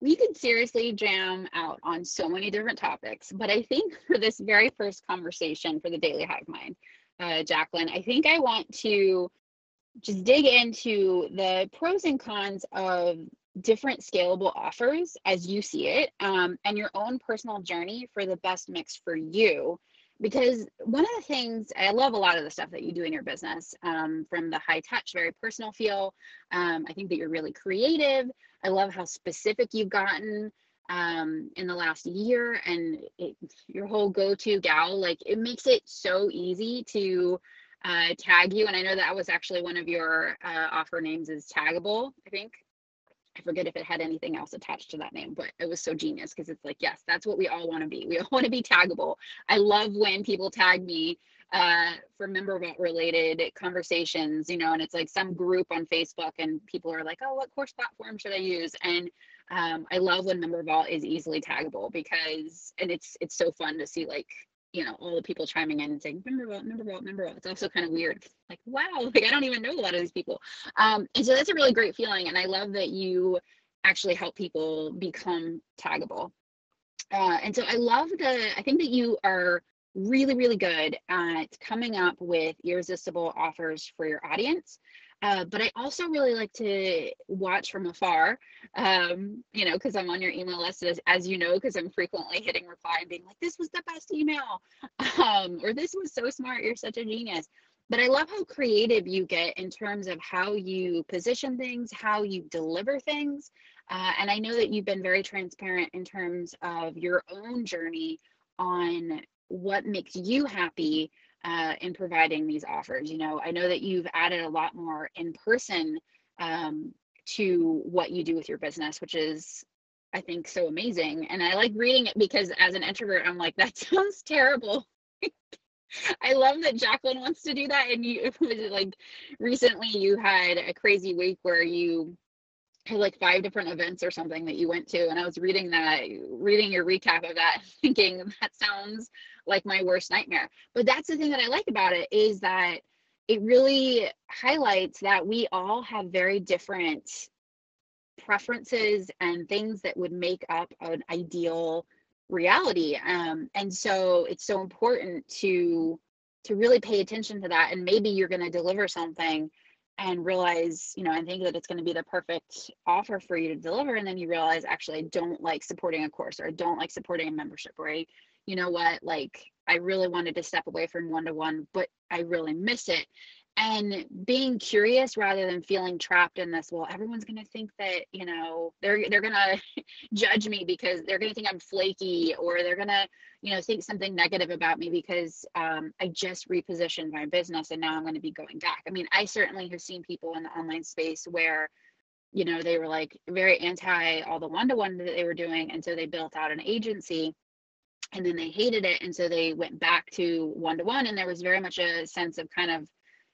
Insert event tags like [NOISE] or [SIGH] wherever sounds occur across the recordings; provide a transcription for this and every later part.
we could seriously jam out on so many different topics, but I think [LAUGHS] for this very first conversation for the Daily Hive Mind, uh, Jaclyn, I think I want to just dig into the pros and cons of different scalable offers as you see it um, and your own personal journey for the best mix for you because one of the things i love a lot of the stuff that you do in your business um, from the high touch very personal feel um, i think that you're really creative i love how specific you've gotten um, in the last year and it, your whole go-to gal like it makes it so easy to uh, tag you. And I know that was actually one of your uh, offer names is Taggable, I think. I forget if it had anything else attached to that name, but it was so genius because it's like, yes, that's what we all want to be. We all want to be taggable. I love when people tag me uh, for MemberVault related conversations, you know, and it's like some group on Facebook and people are like, oh, what course platform should I use? And um, I love when MemberVault is easily taggable because, and it's, it's so fun to see like you know all the people chiming in and saying remember what remember what remember what it's also kind of weird. Like wow [LAUGHS] like i don't even know a lot of these people. Um and so that's a really great feeling and i love that you actually help people become taggable. Uh, and so i love the i think that you are really really good at coming up with irresistible offers for your audience uh, but I also really like to watch from afar, um, you know, because I'm on your email list, as, as you know, because I'm frequently hitting reply and being like, this was the best email, [LAUGHS] um, or this was so smart, you're such a genius. But I love how creative you get in terms of how you position things, how you deliver things. Uh, and I know that you've been very transparent in terms of your own journey on what makes you happy uh, in providing these offers. You know, I know that you've added a lot more in person um, to what you do with your business, which is, I think, so amazing. And I like reading it because as an introvert, I'm like, [LAUGHS] that sounds terrible. [LAUGHS] I love that Jaclyn wants to do that. And you, [LAUGHS] like, recently you had a crazy week where you like five different events or something that you went to and i was reading that reading your recap of that [LAUGHS] thinking that sounds like my worst nightmare. But that's the thing that i like about it is that it really highlights that we all have very different preferences and things that would make up an ideal reality. Um, and so it's so important to to really pay attention to that and maybe you're going to deliver something and realize, you know, and think that it's going to be the perfect offer for you to deliver. And then you realize, actually, I don't like supporting a course or I don't like supporting a membership I, you know what, like I really wanted to step away from one to one, but I really miss it and being curious rather than feeling trapped in this well everyone's going to think that you know they're they're going [LAUGHS] to judge me because they're going to think i'm flaky or they're going to you know think something negative about me because um, i just repositioned my business and now i'm going to be going back. I mean i certainly have seen people in the online space where you know they were like very anti all the one-to-one that they were doing and so they built out an agency and then they hated it and so they went back to one-to-one and there was very much a sense of kind of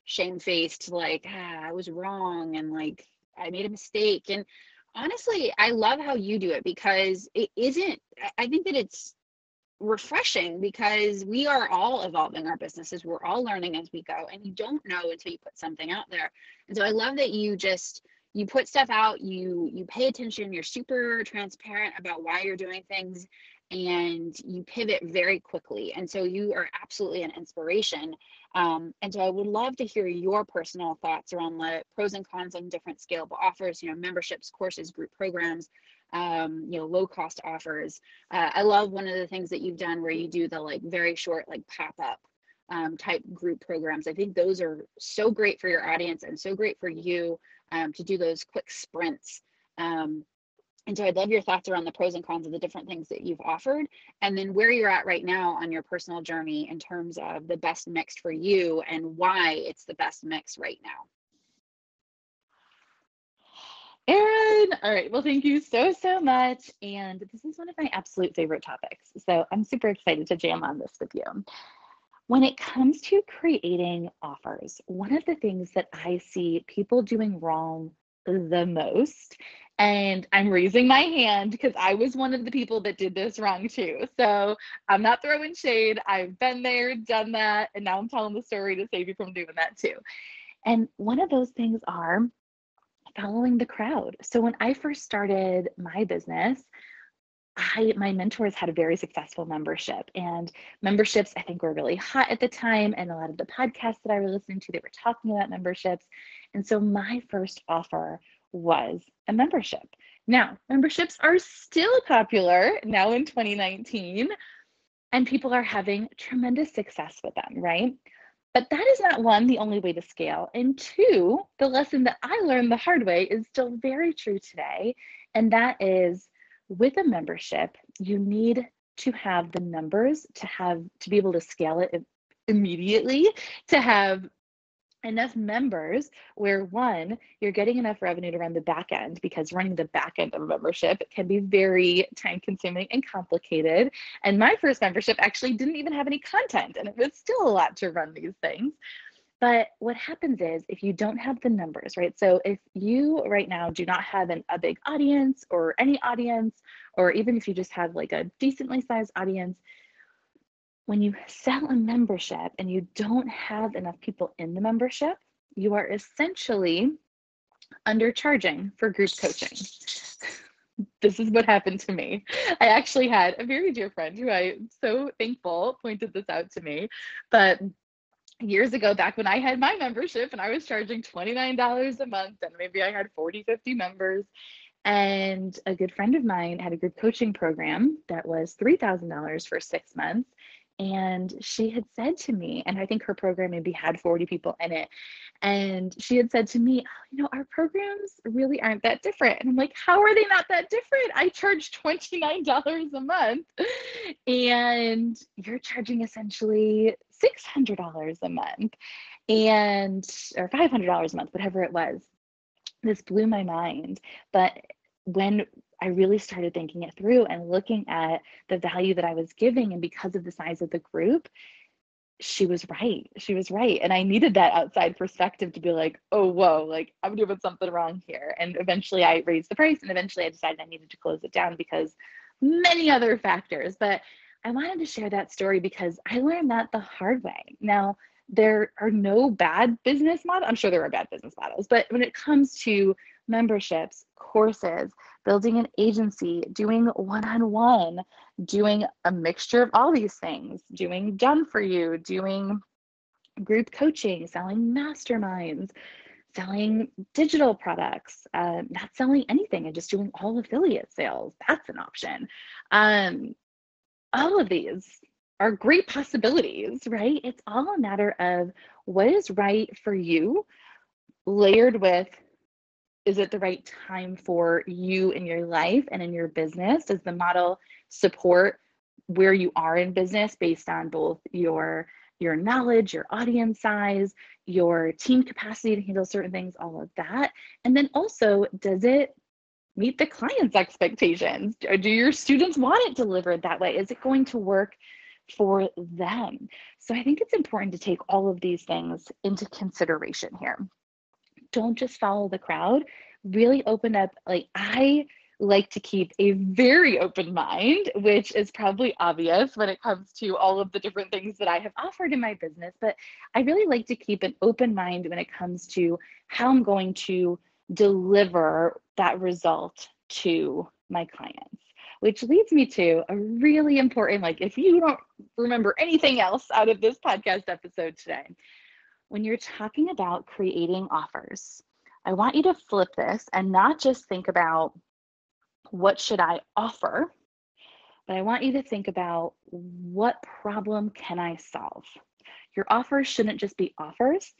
shamefaced like ah, i was wrong and like i made a mistake and honestly i love how you do it because it isn't i think that it's refreshing because we are all evolving our businesses we're all learning as we go and you don't know until you put something out there. And so i love that you just you put stuff out you you pay attention you're super transparent about why you're doing things and you pivot very quickly and so you are absolutely an inspiration um, and so I would love to hear your personal thoughts around the pros and cons on different scalable offers, you know, memberships, courses, group programs, um, you know, low cost offers. Uh, I love one of the things that you've done where you do the like very short, like pop up um, type group programs. I think those are so great for your audience and so great for you um, to do those quick sprints. Um, and so I'd love your thoughts around the pros and cons of the different things that you've offered, and then where you're at right now on your personal journey in terms of the best mix for you and why it's the best mix right now. Erin, all right. Well, thank you so, so much. And this is one of my absolute favorite topics. So I'm super excited to jam on this with you. When it comes to creating offers, one of the things that I see people doing wrong the most and I'm raising my hand because I was one of the people that did this wrong too. So I'm not throwing shade. I've been there, done that, and now I'm telling the story to save you from doing that too. And one of those things are following the crowd. So when I first started my business, I my mentors had a very successful membership and memberships I think were really hot at the time and a lot of the podcasts that I was listening to they were talking about memberships and so my first offer was a membership. Now, memberships are still popular now in 2019 and people are having tremendous success with them, right? But that is not one, the only way to scale. And two, the lesson that I learned the hard way is still very true today. And that is with a membership, you need to have the numbers to have to be able to scale it immediately, to have enough members where one you're getting enough revenue to run the back end because running the back end of a membership can be very time consuming and complicated. And my first membership actually didn't even have any content and it was still a lot to run these things but what happens is if you don't have the numbers, right? So if you right now do not have an, a big audience or any audience, or even if you just have like a decently sized audience, when you sell a membership and you don't have enough people in the membership, you are essentially undercharging for group coaching. [LAUGHS] this is what happened to me. I actually had a very dear friend who I'm so thankful pointed this out to me, but years ago back when I had my membership and I was charging $29 a month and maybe I had 40, 50 members. And a good friend of mine had a group coaching program that was $3,000 for six months. And she had said to me, and I think her program maybe had 40 people in it. And she had said to me, oh, you know, our programs really aren't that different. And I'm like, how are they not that different? I charge $29 a month. And you're charging essentially $600 a month and or $500 a month whatever it was this blew my mind but when I really started thinking it through and looking at the value that I was giving and because of the size of the group she was right she was right and i needed that outside perspective to be like oh whoa like i'm doing something wrong here and eventually i raised the price and eventually i decided i needed to close it down because many other factors but I wanted to share that story because I learned that the hard way. Now, there are no bad business models. I'm sure there are bad business models, but when it comes to memberships, courses, building an agency, doing one on one, doing a mixture of all these things, doing done for you, doing group coaching, selling masterminds, selling digital products, uh, not selling anything and just doing all affiliate sales. That's an option. Um, all of these are great possibilities, right? It's all a matter of what is right for you, layered with is it the right time for you in your life and in your business? Does the model support where you are in business based on both your your knowledge, your audience size, your team capacity to handle certain things, all of that. And then also, does it meet the client's expectations? Do your students want it delivered that way? Is it going to work for them? So I think it's important to take all of these things into consideration here. Don't just follow the crowd, really open up. Like, I like to keep a very open mind, which is probably obvious when it comes to all of the different things that I have offered in my business. But I really like to keep an open mind when it comes to how I'm going to deliver that result to my clients which leads me to a really important like if you don't remember anything else out of this podcast episode today when you're talking about creating offers i want you to flip this and not just think about what should i offer but i want you to think about what problem can i solve your offers shouldn't just be offers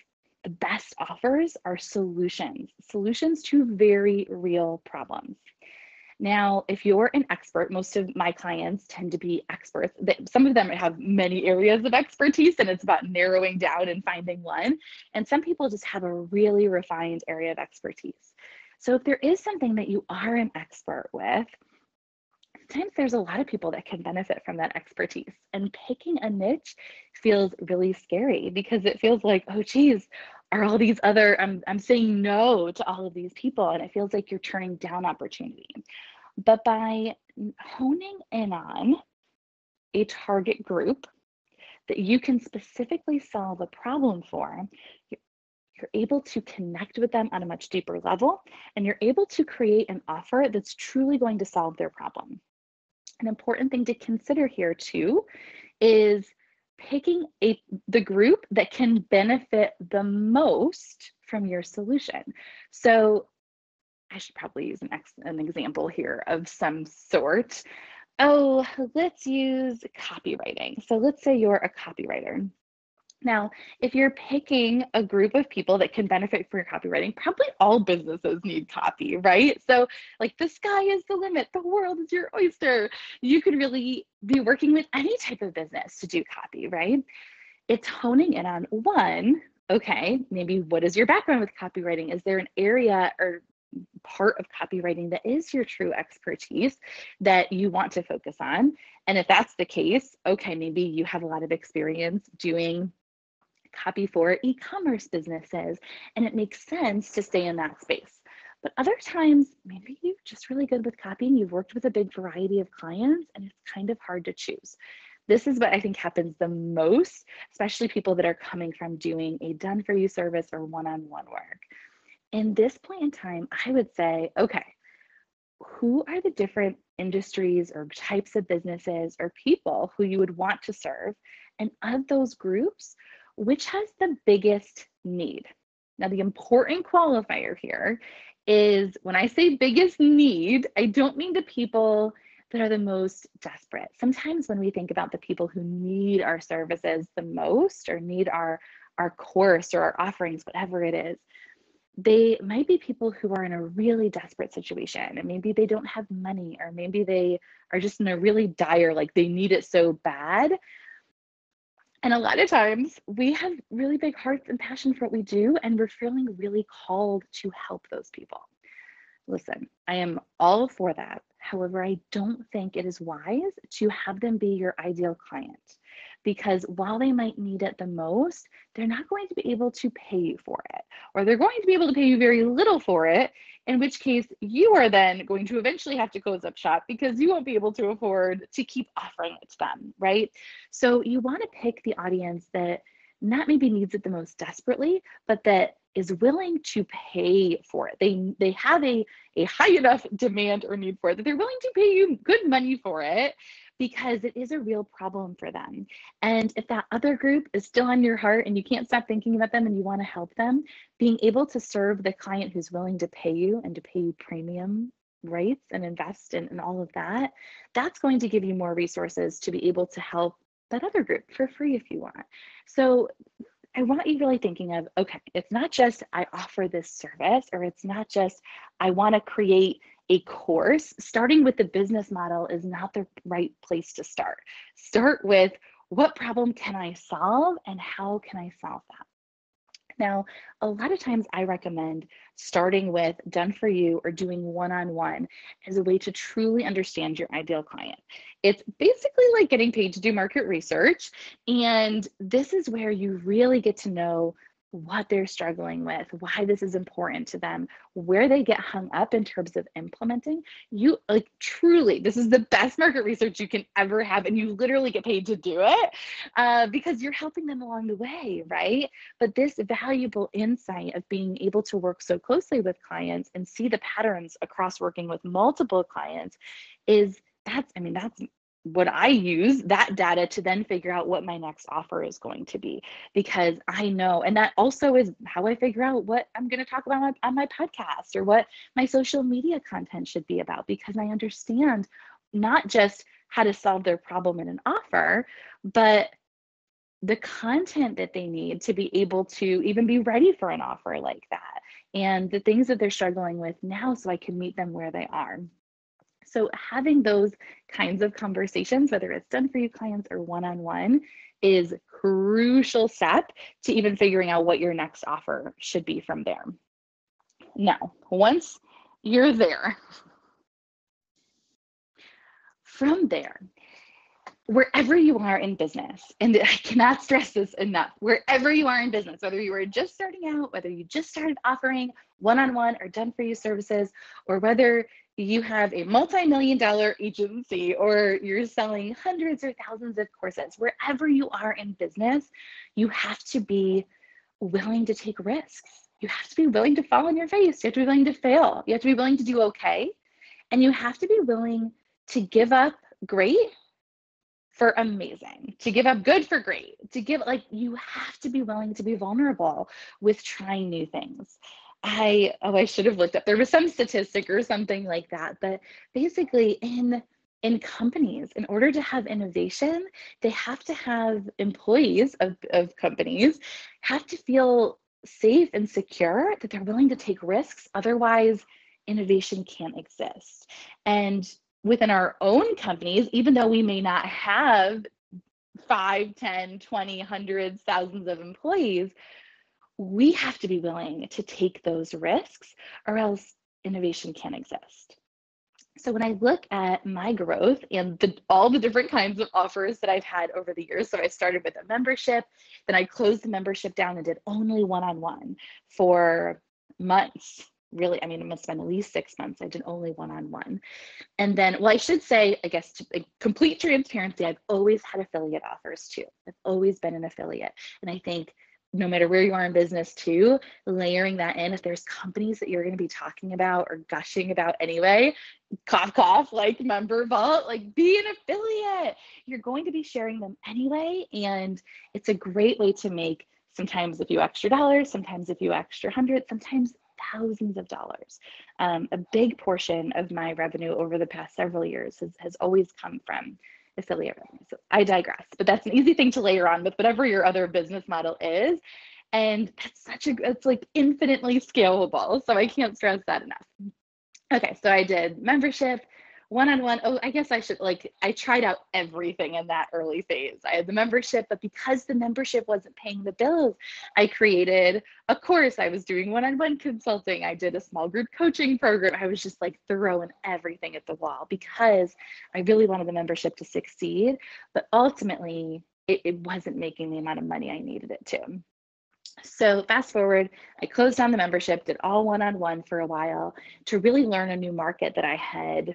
the best offers are solutions, solutions to very real problems. Now, if you're an expert, most of my clients tend to be experts. Some of them have many areas of expertise, and it's about narrowing down and finding one. And some people just have a really refined area of expertise. So, if there is something that you are an expert with, sometimes there's a lot of people that can benefit from that expertise. And picking a niche feels really scary because it feels like, oh, geez, are all these other, I'm, I'm saying no to all of these people. And it feels like you're turning down opportunity. But by honing in on a target group that you can specifically solve a problem for, you're able to connect with them on a much deeper level, and you're able to create an offer that's truly going to solve their problem. An important thing to consider here, too, is picking a the group that can benefit the most from your solution. So I should probably use an, ex, an example here of some sort. Oh, let's use copywriting. So let's say you're a copywriter. Now, if you're picking a group of people that can benefit from your copywriting, probably all businesses need copy, right? So, like, the sky is the limit, the world is your oyster. You could really be working with any type of business to do copy, right? It's honing in on one, okay, maybe what is your background with copywriting? Is there an area or part of copywriting that is your true expertise that you want to focus on. And if that's the case, okay, maybe you have a lot of experience doing copy for e commerce businesses, and it makes sense to stay in that space. But other times, maybe you're just really good with copying, you've worked with a big variety of clients, and it's kind of hard to choose. This is what I think happens the most, especially people that are coming from doing a done for you service or one on one work in this point in time, I would say, okay, who are the different industries or types of businesses or people who you would want to serve? And of those groups, which has the biggest need? Now, the important qualifier here is when I say biggest need, I don't mean the people that are the most desperate. Sometimes when we think about the people who need our services the most or need our our course or our offerings, whatever it is, they might be people who are in a really desperate situation and maybe they don't have money or maybe they are just in a really dire like they need it so bad and a lot of times we have really big hearts and passion for what we do and we're feeling really called to help those people. Listen i am all for that however i don't think it is wise to have them be your ideal client because while they might need it the most, they're not going to be able to pay you for it, or they're going to be able to pay you very little for it, in which case you are then going to eventually have to close up shop because you won't be able to afford to keep offering it to them, right? So you want to pick the audience that not maybe needs it the most desperately, but that is willing to pay for it. They they have a, a high enough demand or need for it that they're willing to pay you good money for it because it is a real problem for them. And if that other group is still on your heart and you can't stop thinking about them and you want to help them, being able to serve the client who's willing to pay you and to pay you premium rates and invest in, in all of that, that's going to give you more resources to be able to help that other group for free if you want. So I want you really thinking of okay, it's not just I offer this service, or it's not just I want to create a course, starting with the business model is not the right place to start. Start with what problem can I solve and how can I solve that? Now, a lot of times I recommend starting with done for you or doing one on one as a way to truly understand your ideal client. It's basically like getting paid to do market research. And this is where you really get to know what they're struggling with, why this is important to them, where they get hung up in terms of implementing. You like truly, this is the best market research you can ever have, and you literally get paid to do it uh, because you're helping them along the way, right? But this valuable insight of being able to work so closely with clients and see the patterns across working with multiple clients is that's, I mean, that's what I use that data to then figure out what my next offer is going to be because I know, and that also is how I figure out what I'm going to talk about on my, on my podcast or what my social media content should be about because I understand not just how to solve their problem in an offer, but the content that they need to be able to even be ready for an offer like that and the things that they're struggling with now so I can meet them where they are. So having those kinds of conversations, whether it's done for you clients or one-on-one, is crucial step to even figuring out what your next offer should be from there. Now, once you're there, from there, wherever you are in business, and I cannot stress this enough, wherever you are in business, whether you are just starting out, whether you just started offering one on one or done for you services, or whether you have a multi-million dollar agency or you're selling hundreds or thousands of courses wherever you are in business you have to be willing to take risks. You have to be willing to fall on your face. You have to be willing to fail. You have to be willing to do okay. And you have to be willing to give up great for amazing, to give up good for great, to give like you have to be willing to be vulnerable with trying new things. I oh I should have looked up. There was some statistic or something like that, but basically in in companies, in order to have innovation, they have to have employees of, of companies have to feel safe and secure that they're willing to take risks. Otherwise, innovation can't exist. And within our own companies, even though we may not have 5, 10, 20, hundreds, thousands of employees, we have to be willing to take those risks or else innovation can't exist. So when I look at my growth and the, all the different kinds of offers that I've had over the years, so I started with a membership, then I closed the membership down and did only one-on-one for months. Really, I mean, it must have been at least six months. I did only one-on-one. And then, well, I should say, I guess, to complete transparency, I've always had affiliate offers too. I've always been an affiliate. And I think no matter where you are in business too layering that in if there's companies that you're going to be talking about or gushing about anyway cough cough like MemberVault like be an affiliate. You're going to be sharing them anyway and it's a great way to make sometimes a few extra dollars sometimes a few extra hundreds sometimes thousands of dollars. Um, a big portion of my revenue over the past several years has, has always come from affiliate revenue. So I digress, but that's an easy thing to layer on with whatever your other business model is. And that's such a, it's like infinitely scalable. So I can't stress that enough. Okay, so I did membership, one on one. Oh, I guess I should like, I tried out everything in that early phase. I had the membership, but because the membership wasn't paying the bills, I created a course. I was doing one on one consulting. I did a small group coaching program. I was just like throwing everything at the wall because I really wanted the membership to succeed. But ultimately, it, it wasn't making the amount of money I needed it to. So fast forward, I closed down the membership, did all one-on-one for a while to really learn a new market that I had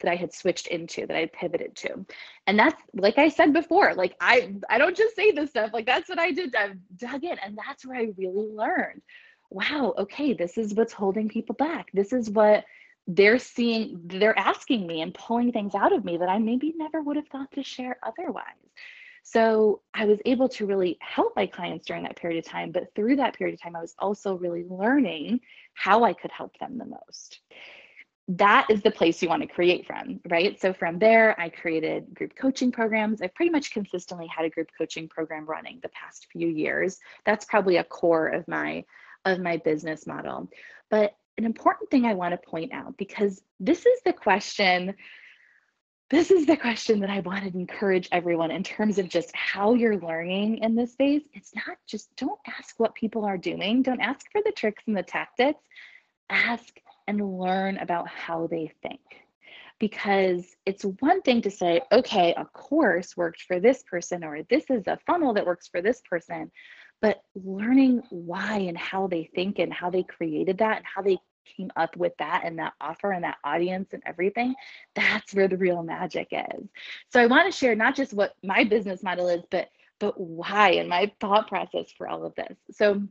that I had switched into, that I pivoted to. And that's like I said before, like I I don't just say this stuff, like that's what I did. I dug in and that's where I really learned. Wow, okay, this is what's holding people back. This is what they're seeing, they're asking me and pulling things out of me that I maybe never would have thought to share otherwise. So I was able to really help my clients during that period of time. But through that period of time, I was also really learning how I could help them the most that is the place you want to create from, right? So from there, I created group coaching programs. I've pretty much consistently had a group coaching program running the past few years. That's probably a core of my of my business model. But an important thing I want to point out because this is the question this is the question that I want to encourage everyone in terms of just how you're learning in this space. It's not just don't ask what people are doing, don't ask for the tricks and the tactics. Ask and learn about how they think. Because it's one thing to say, okay, a course worked for this person, or this is a funnel that works for this person, but learning why and how they think and how they created that and how they came up with that and that offer and that audience and everything, that's where the real magic is. So I want to share not just what my business model is, but but why and my thought process for all of this. So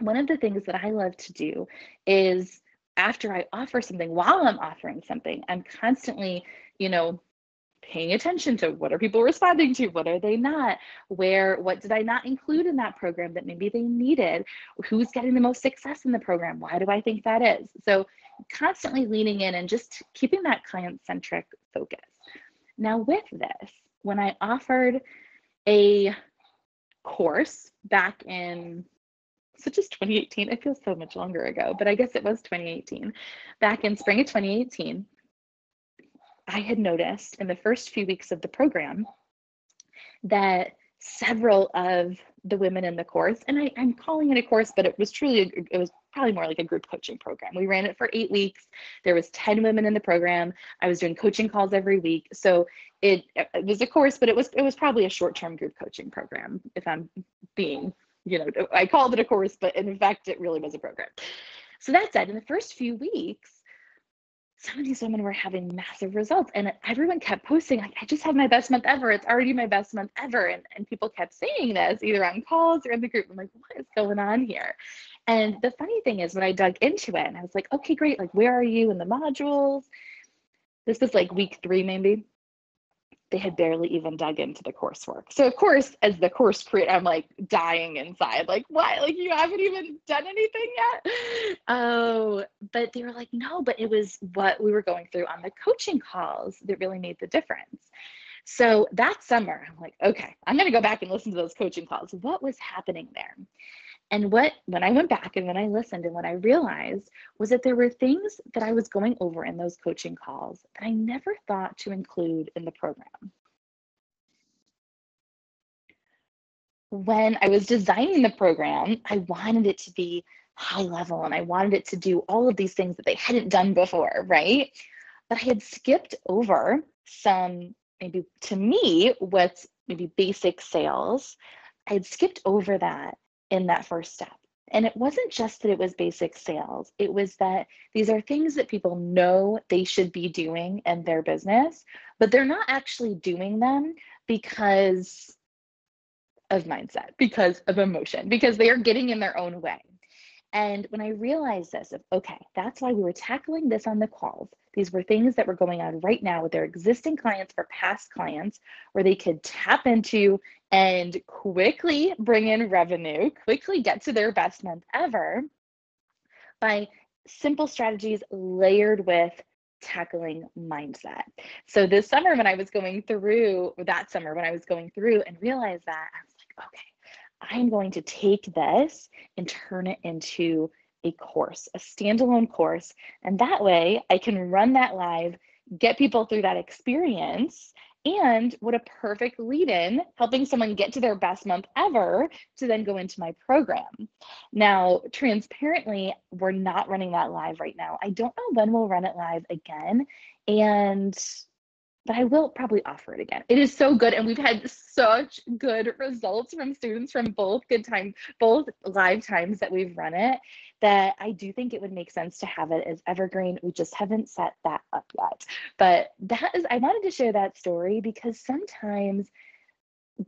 one of the things that I love to do is after I offer something, while I'm offering something, I'm constantly, you know, paying attention to what are people responding to what are they not where what did i not include in that program that maybe they needed who's getting the most success in the program why do i think that is? So constantly leaning in and just keeping that client centric focus. Now with this when i offered a course back in such as 2018. It feels so much longer ago, but I guess it was 2018. Back in spring of 2018, I had noticed in the first few weeks of the program that several of the women in the course, and I, am calling it a course, but it was truly, a, it was probably more like a group coaching program. We ran it for eight weeks. There was 10 women in the program. I was doing coaching calls every week. So it, it was a course, but it was, it was probably a short-term group coaching program, if I'm being you know, I called it a course, but in fact, it really was a program. So that said, in the first few weeks, some of these women were having massive results and everyone kept posting like i just had my best month ever. It's already my best month ever. And, and people kept saying this either on calls or in the group. I'm like what is going on here? And the funny thing is when i dug into it and i was like okay great. Like where are you in the modules? This was like week three maybe they had barely even dug into the coursework. So of course, as the course creator, I'm like dying inside. Like, what? Like you haven't even done anything yet? Oh, but they were like, no, but it was what we were going through on the coaching calls that really made the difference. So that summer, I'm like, okay, I'm gonna go back and listen to those coaching calls. What was happening there? And what, when I went back and when I listened and what I realized was that there were things that I was going over in those coaching calls that I never thought to include in the program. When I was designing the program, I wanted it to be high level and I wanted it to do all of these things that they hadn't done before, right? But I had skipped over some, maybe to me, what's maybe basic sales. I had skipped over that in that first step. And it wasn't just that it was basic sales, it was that these are things that people know they should be doing in their business, but they're not actually doing them because of mindset, because of emotion, because they are getting in their own way. And when I realized this, of okay, that's why we were tackling this on the calls. These were things that were going on right now with their existing clients or past clients, where they could tap into and quickly bring in revenue, quickly get to their best month ever by simple strategies layered with tackling mindset. So this summer when I was going through that summer when I was going through and realized that I was like, okay, I'm going to take this and turn it into a course, a standalone course. And that way I can run that live, get people through that experience and what a perfect lead in, helping someone get to their best month ever to then go into my program. Now, transparently, we're not running that live right now. I don't know when we'll run it live again. And but I will probably offer it again. It is so good, and we've had such good results from students from both good time, both live times that we've run it that I do think it would make sense to have it as evergreen. We just haven't set that up yet. But that is, I wanted to share that story because sometimes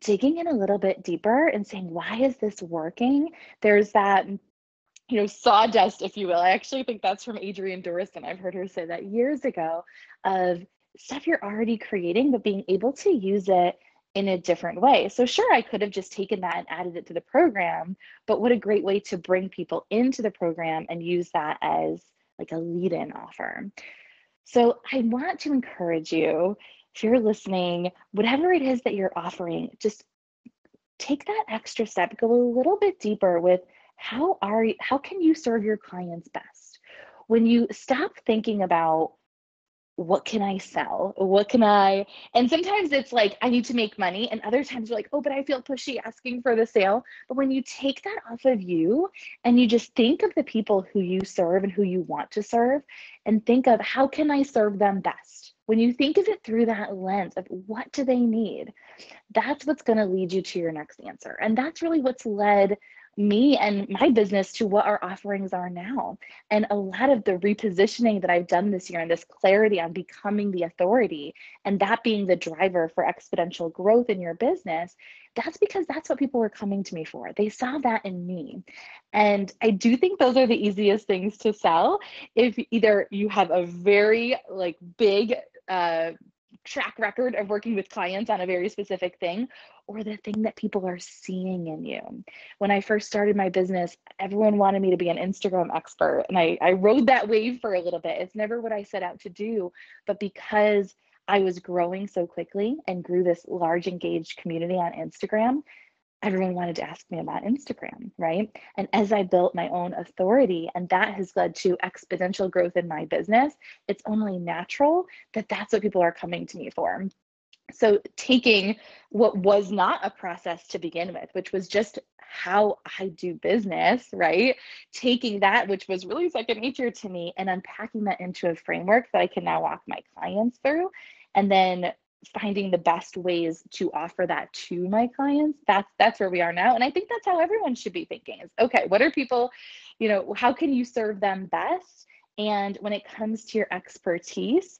digging in a little bit deeper and saying, why is this working? There's that you know, sawdust, if you will. I actually think that's from Adrienne Dorison. I've heard her say that years ago of stuff you're already creating, but being able to use it in a different way. So, sure, I could have just taken that and added it to the program, but what a great way to bring people into the program and use that as like a lead in offer. So, I want to encourage you, if you're listening, whatever it is that you're offering, just take that extra step, go a little bit deeper with how are you, how can you serve your clients best? When you stop thinking about what can I sell? What can I? And sometimes it's like, I need to make money. And other times you're like, oh, but I feel pushy asking for the sale. But when you take that off of you and you just think of the people who you serve and who you want to serve and think of how can I serve them best? When you think of it through that lens of what do they need, that's what's going to lead you to your next answer. And that's really what's led me and my business to what our offerings are now. And a lot of the repositioning that I've done this year and this clarity on becoming the authority and that being the driver for exponential growth in your business, that's because that's what people were coming to me for. They saw that in me. And I do think those are the easiest things to sell if either you have a very like big uh track record of working with clients on a very specific thing or the thing that people are seeing in you. When I first started my business, everyone wanted me to be an Instagram expert. And I, I rode that wave for a little bit. It's never what I set out to do. But because I was growing so quickly and grew this large engaged community on Instagram, everyone wanted to ask me about Instagram, right? And as I built my own authority, and that has led to exponential growth in my business, it's only natural that that's what people are coming to me for. So, taking what was not a process to begin with, which was just how I do business, right? Taking that, which was really second nature to me, and unpacking that into a framework that I can now walk my clients through. And then finding the best ways to offer that to my clients that's that's where we are now and i think that's how everyone should be thinking is okay what are people you know how can you serve them best And when it comes to your expertise,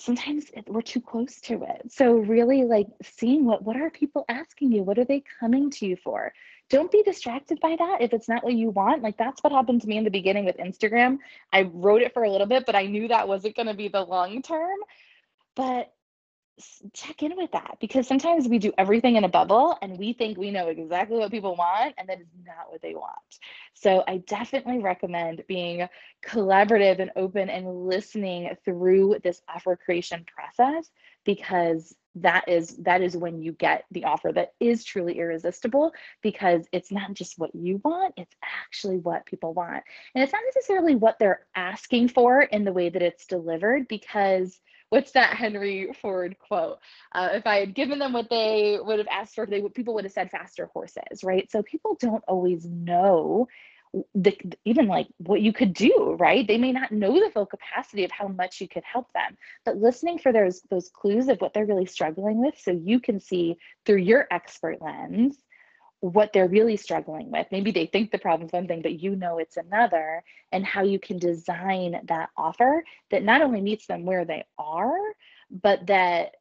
sometimes it, we're too close to it. So really like seeing what what are people asking you? What are they coming to you for? Don't be distracted by that if it's not what you want. Like that's what happened to me in the beginning with Instagram. I wrote it for a little bit, but I knew that wasn't going to be the long term. But check in with that because sometimes we do everything in a bubble and we think we know exactly what people want and that is not what they want. So I definitely recommend being collaborative and open and listening through this offer creation process because that is that is when you get the offer that is truly irresistible because it's not just what you want it's actually what people want and it's not necessarily what they're asking for in the way that it's delivered because what's that Henry Ford quote? Uh, if I had given them what they would have asked for, they people would have said faster horses, right? So people don't always know the, even like what you could do, right? They may not know the full capacity of how much you could help them, but listening for those those clues of what they're really struggling with, so you can see through your expert lens what they're really struggling with. Maybe they think the problem's one thing, but you know it's another, and how you can design that offer that not only meets them where they are, but that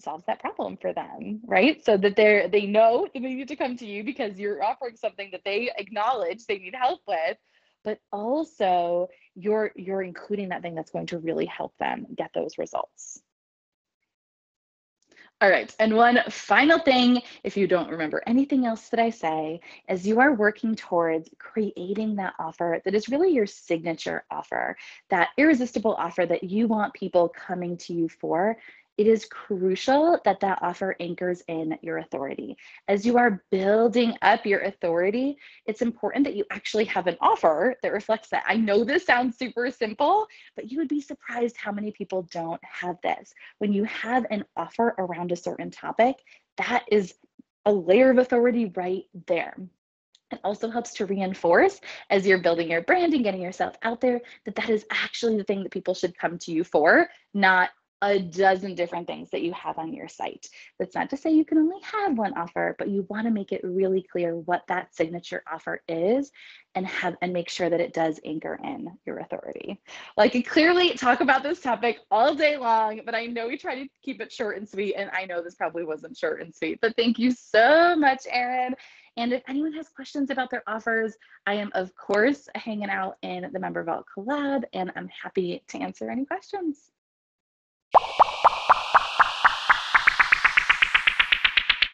solves that problem for them, right? So that they're they know that [LAUGHS] they need to come to you because you're offering something that they acknowledge they need help with, but also you're you're including that thing that's going to really help them get those results. All right. And one final thing, if you don't remember anything else that I say, as you are working towards creating that offer that is really your signature offer, that irresistible offer that you want people coming to you for, it is crucial that that offer anchors in your authority. As you are building up your authority, it's important that you actually have an offer that reflects that. I know this sounds super simple, but you would be surprised how many people don't have this. When you have an offer around a certain topic, that is a layer of authority right there. It also helps to reinforce as you're building your brand and getting yourself out there that that is actually the thing that people should come to you for, not a dozen different things that you have on your site. That's not to say you can only have one offer, but you want to make it really clear what that signature offer is and have and make sure that it does anchor in your authority. Like I clearly talk about this topic all day long, but I know we try to keep it short and sweet and I know this probably wasn't short and sweet, but thank you so much Erin. And if anyone has questions about their offers, I am of course hanging out in the MemberVault Collab and I'm happy to answer any questions